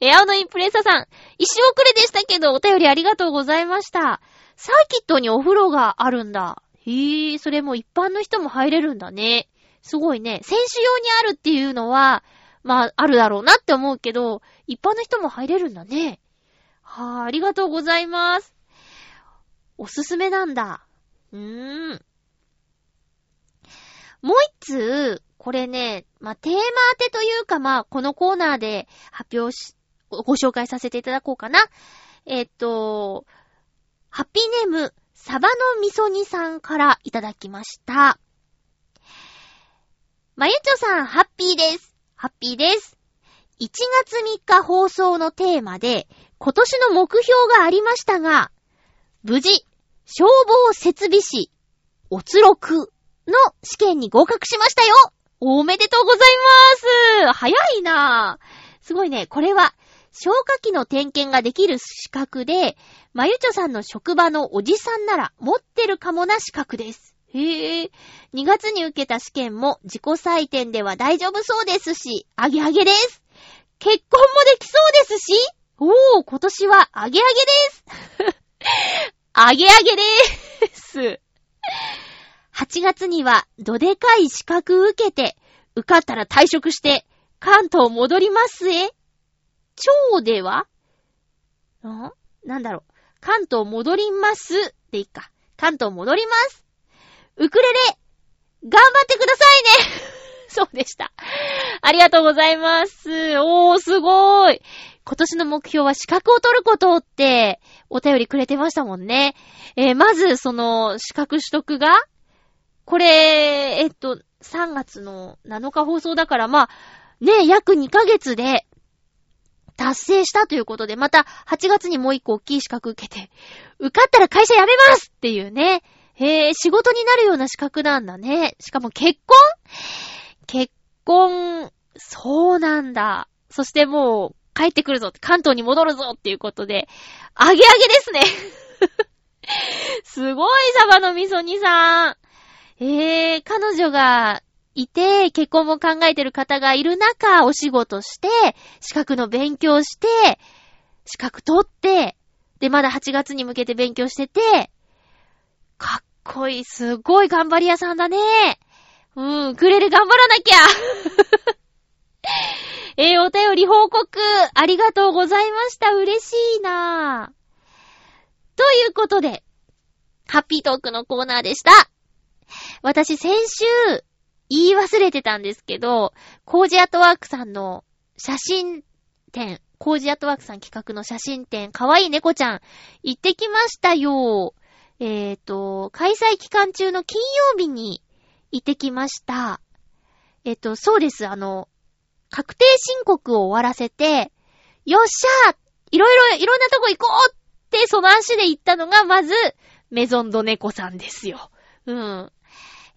え、青のインプレッサさん、一周遅れでしたけど、お便りありがとうございました。サーキットにお風呂があるんだ。へえ、それも一般の人も入れるんだね。すごいね。選手用にあるっていうのは、まあ、あるだろうなって思うけど、一般の人も入れるんだね。はあ、ありがとうございます。おすすめなんだ。うーん。もう一通、これね、まあ、テーマ当てというか、まあ、このコーナーで発表し、ご紹介させていただこうかな。えっと、ハッピーネーム、サバの味噌煮さんからいただきました。まゆちょさん、ハッピーです。ハッピーです。1月3日放送のテーマで、今年の目標がありましたが、無事、消防設備士、おつろくの試験に合格しましたよおめでとうございます早いなぁ。すごいね、これは、消火器の点検ができる資格で、まゆちょさんの職場のおじさんなら持ってるかもな資格です。へえ。2月に受けた試験も自己採点では大丈夫そうですし、あげあげです。結婚もできそうですし、おー、今年はあげあげです。あげあげでーす。8月にはどでかい資格受けて、受かったら退職して、関東戻りますえ超では？ん？なんだろう。関東戻りますでいいか。関東戻ります。ウクレレ、頑張ってくださいね そうでした。ありがとうございます。おー、すごーい。今年の目標は資格を取ることって、お便りくれてましたもんね。えーまず、その、資格取得がこれ、えっと、3月の7日放送だから、まあ、ね、約2ヶ月で達成したということで、また8月にもう一個大きい資格受けて、受かったら会社辞めますっていうね。へえ、仕事になるような資格なんだね。しかも結婚？結婚、そうなんだ。そしてもう、帰ってくるぞ、関東に戻るぞっていうことで、あげあげですね。すごい、サバの味噌煮さん。えー、彼女がいて、結婚も考えてる方がいる中、お仕事して、資格の勉強して、資格取って、で、まだ8月に向けて勉強してて、かっこいい、すごい頑張り屋さんだね。うん、くれる頑張らなきゃ。えー、お便り報告、ありがとうございました。嬉しいなということで、ハッピートークのコーナーでした。私先週、言い忘れてたんですけど、コージアットワークさんの写真展、コージアットワークさん企画の写真展、かわいい猫ちゃん、行ってきましたよ。えっ、ー、と、開催期間中の金曜日に行ってきました。えっ、ー、と、そうです。あの、確定申告を終わらせて、よっしゃいろいろ、いろんなとこ行こうって、その足で行ったのが、まず、メゾンド猫さんですよ。うん。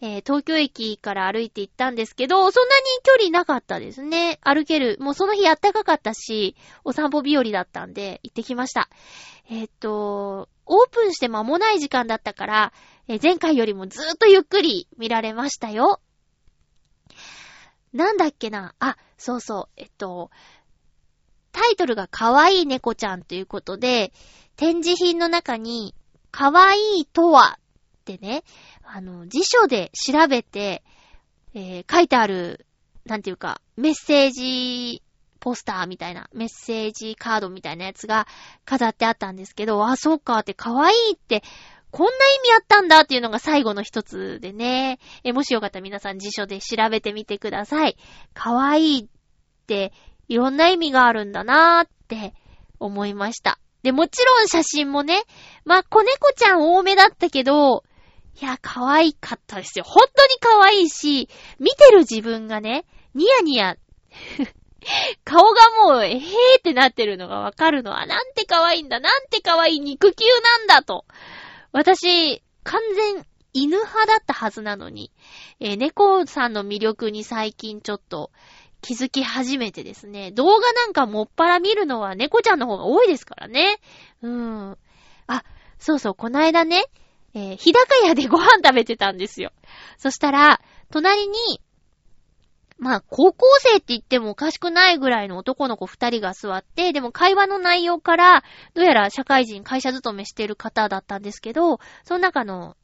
えー、東京駅から歩いて行ったんですけど、そんなに距離なかったですね。歩ける。もうその日暖かかったし、お散歩日和だったんで、行ってきました。えー、っと、オープンして間もない時間だったから、え、前回よりもずーっとゆっくり見られましたよ。なんだっけな？あ、そうそう、えっと、タイトルが可愛い猫ちゃんということで、展示品の中に、可愛いとはってね、あの、辞書で調べて、えー、書いてある、なんていうか、メッセージポスターみたいな、メッセージカードみたいなやつが飾ってあったんですけど、あ、そうかって可愛いって、こんな意味あったんだっていうのが最後の一つでね。え、もしよかったら皆さん辞書で調べてみてください。可愛いっていろんな意味があるんだなーって思いました。で、もちろん写真もね、まあ、子猫ちゃん多めだったけど、いや、可愛かったですよ。本当に可愛いし、見てる自分がね、ニヤニヤ、顔がもう、えへーってなってるのがわかるのは、なんて可愛いんだ、なんて可愛い肉球なんだと。私、完全犬派だったはずなのに、えー、猫さんの魅力に最近ちょっと気づき始めてですね、動画なんかもっぱら見るのは猫ちゃんの方が多いですからね。うーん。あ、そうそう、こないだね、えー、日高屋でご飯食べてたんですよ。そしたら、隣に、まあ、高校生って言ってもおかしくないぐらいの男の子二人が座って、でも会話の内容から、どうやら社会人、会社勤めしてる方だったんですけど、その中の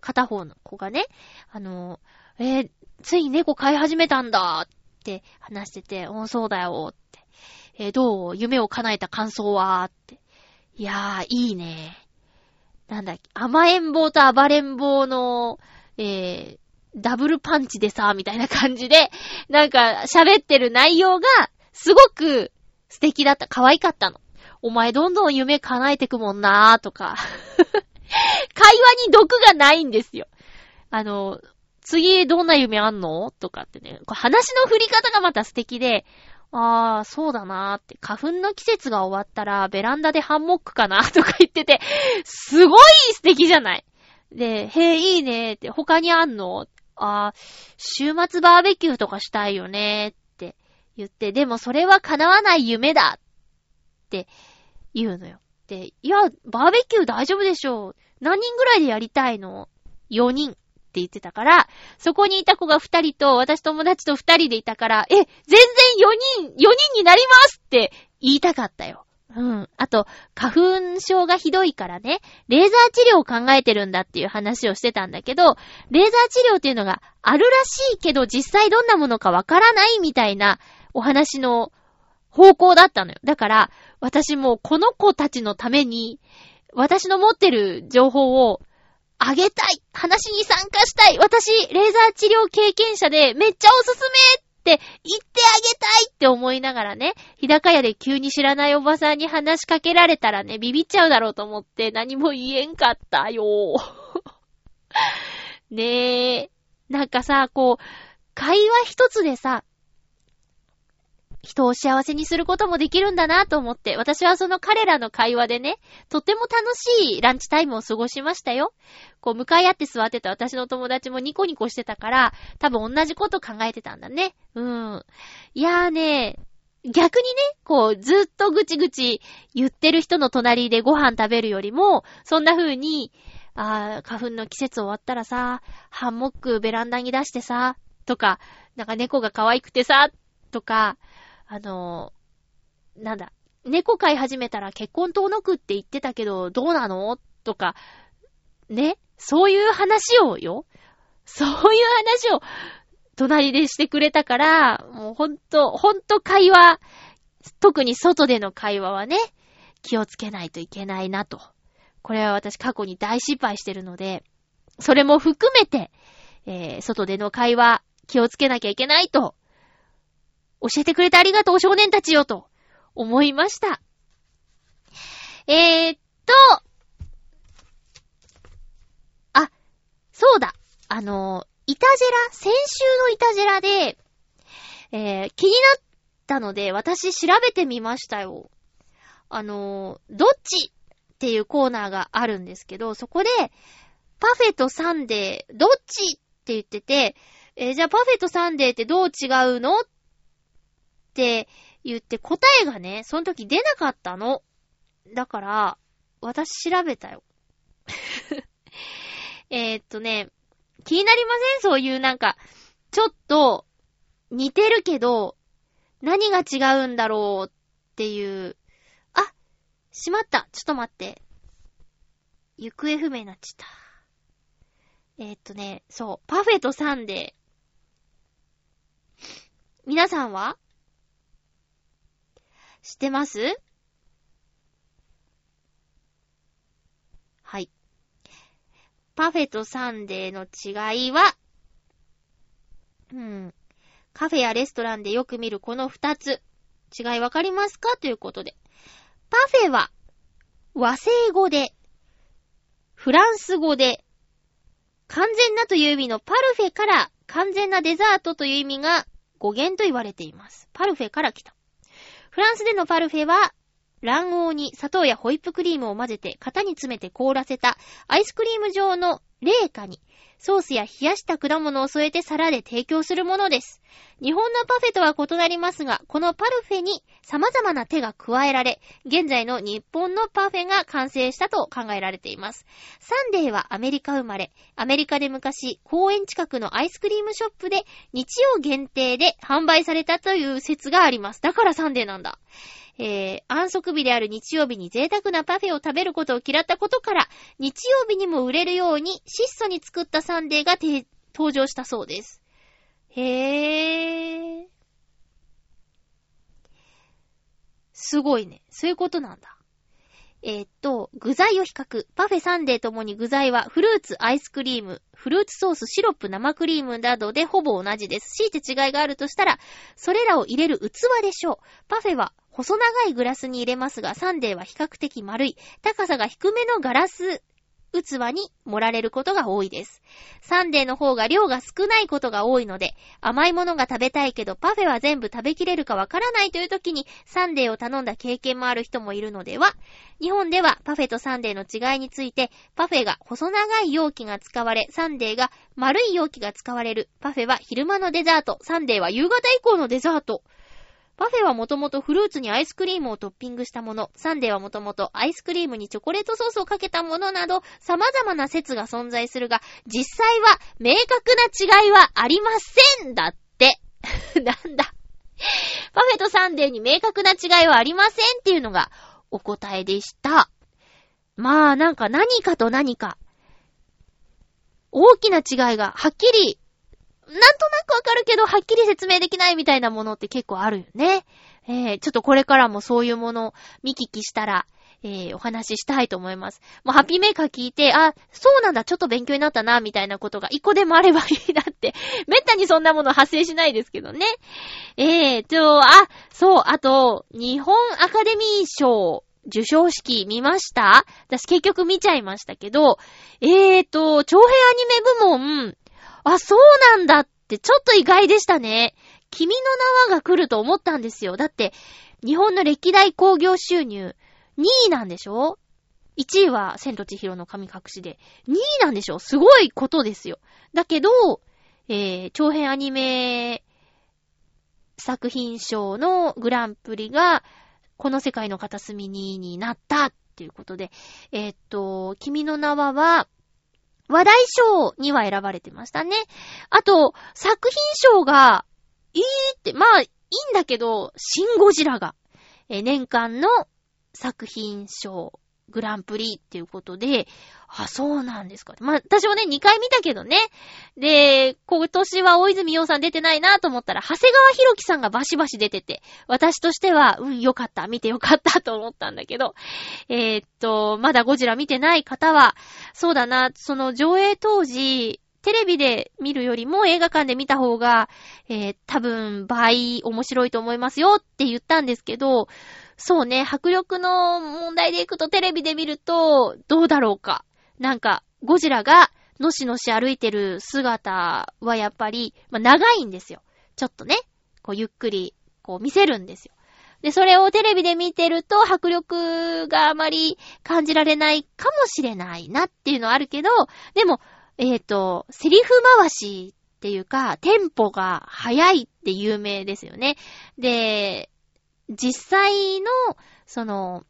片方の子がね、あの、えー、つい猫飼い始めたんだって話してて、うん、そうだよって。えー、どう夢を叶えた感想はって。いやー、いいね。なんだっけ、甘えん坊と暴れん坊の、えー、ダブルパンチでさ、みたいな感じで、なんか喋ってる内容が、すごく素敵だった。可愛かったの。お前どんどん夢叶えてくもんなーとか。会話に毒がないんですよ。あの、次どんな夢あんのとかってね。話の振り方がまた素敵で、ああ、そうだなーって、花粉の季節が終わったらベランダでハンモックかなとか言ってて、すごい素敵じゃないで、へえ、いいねーって、他にあんの？ああ、週末バーベキューとかしたいよねって言って、でもそれは叶わない夢だって言うのよ。で、いや、バーベキュー大丈夫でしょう。何人ぐらいでやりたいの ?4 人。って言ってたから、そこにいた子が二人と、私友達と二人でいたから、え、全然四人、四人になりますって言いたかったよ。うん。あと、花粉症がひどいからね、レーザー治療を考えてるんだっていう話をしてたんだけど、レーザー治療っていうのがあるらしいけど、実際どんなものかわからないみたいなお話の方向だったのよ。だから、私もこの子たちのために、私の持ってる情報をあげたい話に参加したい私、レーザー治療経験者でめっちゃおすすめって言ってあげたいって思いながらね、日高屋で急に知らないおばさんに話しかけられたらね、ビビっちゃうだろうと思って何も言えんかったよ。ねえ。なんかさ、こう、会話一つでさ、人を幸せにすることもできるんだなと思って、私はその彼らの会話でね、とても楽しいランチタイムを過ごしましたよ。こう、向かい合って座ってた私の友達もニコニコしてたから、多分同じこと考えてたんだね。うん。いやーね、逆にね、こう、ずっとぐちぐち言ってる人の隣でご飯食べるよりも、そんな風に、あー、花粉の季節終わったらさ、ハンモックベランダに出してさ、とか、なんか猫が可愛くてさ、とか、あの、なんだ、猫飼い始めたら結婚遠のくって言ってたけど、どうなの？とか、ね、そういう話をよ。そういう話を、隣でしてくれたから、もうほんと、ほんと会話、特に外での会話はね、気をつけないといけないなと。これは私過去に大失敗してるので、それも含めて、えー、外での会話、気をつけなきゃいけないと教えてくれてありがとう少年たちよと思いました。えー、っと、あ、そうだ。あの、イタジェラ、先週のイタジェラで、えー、気になったので私調べてみましたよ。あの、どっちっていうコーナーがあるんですけど、そこで、パフェとサンデー、どっちって言ってて、えー、じゃあパフェとサンデーってどう違うのっって言って答えがね、その時出なかったの。だから、私調べたよ。えっとね、気になりません？そういうなんか、ちょっと、似てるけど、何が違うんだろうっていう。あ、しまった。ちょっと待って。行方不明になっちゃった。えー、っとね、そう、パフェとサンデー。皆さんは？知ってます？はい。パフェとサンデーの違いは、うん。カフェやレストランでよく見るこの二つ。違いわかりますか？ということで。パフェは和製語で、フランス語で、完全なという意味のパルフェから完全なデザートという意味が語源と言われています。パルフェから来た。フランスでのパルフェは、卵黄に砂糖やホイップクリームを混ぜて型に詰めて凍らせたアイスクリーム状の冷菓にソースや冷やした果物を添えて皿で提供するものです。日本のパフェとは異なりますが、このパルフェに様々な手が加えられ、現在の日本のパフェが完成したと考えられています。サンデーはアメリカ生まれ、アメリカで昔、公園近くのアイスクリームショップで日曜限定で販売されたという説があります。だからサンデーなんだ。えー、安息日である日曜日に贅沢なパフェを食べることを嫌ったことから、日曜日にも売れるように質素に作ったサンデーが登場したそうです。へぇー。すごいね。そういうことなんだ。えー、っと、具材を比較。パフェサンデーともに具材はフルーツ、アイスクリーム、フルーツソース、シロップ、生クリームなどでほぼ同じです。強いて違いがあるとしたら、それらを入れる器でしょう。パフェは細長いグラスに入れますが、サンデーは比較的丸い、高さが低めのガラス器に盛られることが多いです。サンデーの方が量が少ないことが多いので、甘いものが食べたいけどパフェは全部食べきれるかわからないという時にサンデーを頼んだ経験もある人もいるのでは日本ではパフェとサンデーの違いについて、パフェが細長い容器が使われ、サンデーが丸い容器が使われる。パフェは昼間のデザート、サンデーは夕方以降のデザート。パフェはもともとフルーツにアイスクリームをトッピングしたもの、サンデーはもともとアイスクリームにチョコレートソースをかけたものなど、様々な説が存在するが、実際は明確な違いはありませんだって。なんだ。パフェとサンデーに明確な違いはありませんっていうのがお答えでした。まあなんか何かと何か、大きな違いがはっきりなんとなくわかるけど、はっきり説明できないみたいなものって結構あるよね。えー、ちょっとこれからもそういうもの見聞きしたら、えー、お話ししたいと思います。もうハッピーメーカー聞いて、あ、そうなんだ、ちょっと勉強になったな、みたいなことが一個でもあればいいなって。めったにそんなもの発生しないですけどね。えー、と、あ、そう、あと、日本アカデミー賞受賞式見ました？私結局見ちゃいましたけど、えーと、長編アニメ部門、あ、そうなんだってちょっと意外でしたね。君の名はが来ると思ったんですよ。だって、日本の歴代興行収入2位なんでしょ ?1 位は千と千尋の神隠しで、2位なんでしょ？すごいことですよ。だけど、えー、長編アニメ作品賞のグランプリが、この世界の片隅にになったっていうことで、えー、っと、君の名は、話題賞には選ばれてましたね。あと、作品賞が、いいって、まあ、いいんだけど、シン・ゴジラが、え、年間の作品賞グランプリっていうことで、あ、そうなんですか。まあ、私もね、2回見たけどね。で、今年は大泉洋さん出てないなと思ったら、長谷川博樹さんがバシバシ出てて、私としては、うん、よかった、見てよかったと思ったんだけど、えー、っと、まだゴジラ見てない方は、そうだな、その上映当時、テレビで見るよりも映画館で見た方が、えー、多分倍面白いと思いますよって言ったんですけど、そうね、迫力の問題でいくとテレビで見ると、どうだろうか。なんか、ゴジラが、のしのし歩いてる姿はやっぱり、まあ、長いんですよ。ちょっとね、こうゆっくり、こう見せるんですよ。で、それをテレビで見てると迫力があまり感じられないかもしれないなっていうのはあるけど、でも、えっ、ー、と、セリフ回しっていうか、テンポが速いって有名ですよね。で、実際の、その、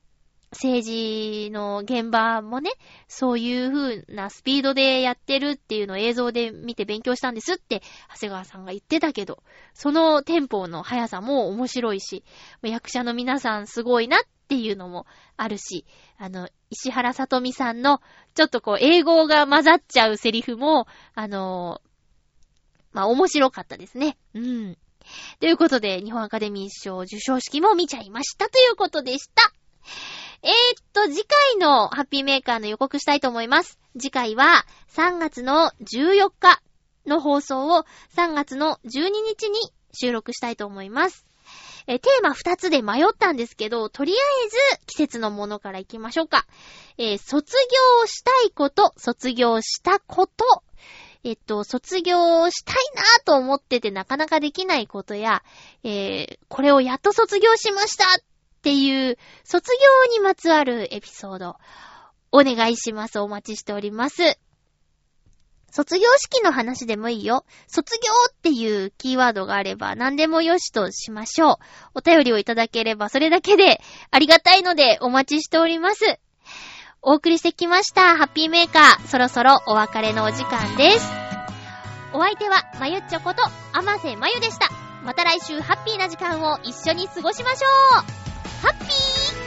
政治の現場もね、そういう風なスピードでやってるっていうのを映像で見て勉強したんですって、長谷川さんが言ってたけど、そのテンポの速さも面白いし、役者の皆さんすごいなっていうのもあるし、あの、石原さとみさんの、ちょっとこう、英語が混ざっちゃうセリフも、あのまあ、面白かったですね。うん。ということで、日本アカデミー賞受賞式も見ちゃいましたということでした。えー、っと、次回のハッピーメーカーの予告したいと思います。次回は3月の14日の放送を3月の12日に収録したいと思います。えテーマ2つで迷ったんですけど、とりあえず季節のものから行きましょうか。えー、卒業したいこと、卒業したこと、えっと、卒業したいなぁと思っててなかなかできないことや、えー、これをやっと卒業しましたっていう、卒業にまつわるエピソード、お願いします。お待ちしております。卒業式の話でもいいよ。卒業っていうキーワードがあれば何でもよしとしましょう。お便りをいただければそれだけでありがたいのでお待ちしております。お送りしてきました。ハッピーメーカー。そろそろお別れのお時間です。お相手は、まゆっちょこと、あませまゆでした。また来週ハッピーな時間を一緒に過ごしましょうハッピー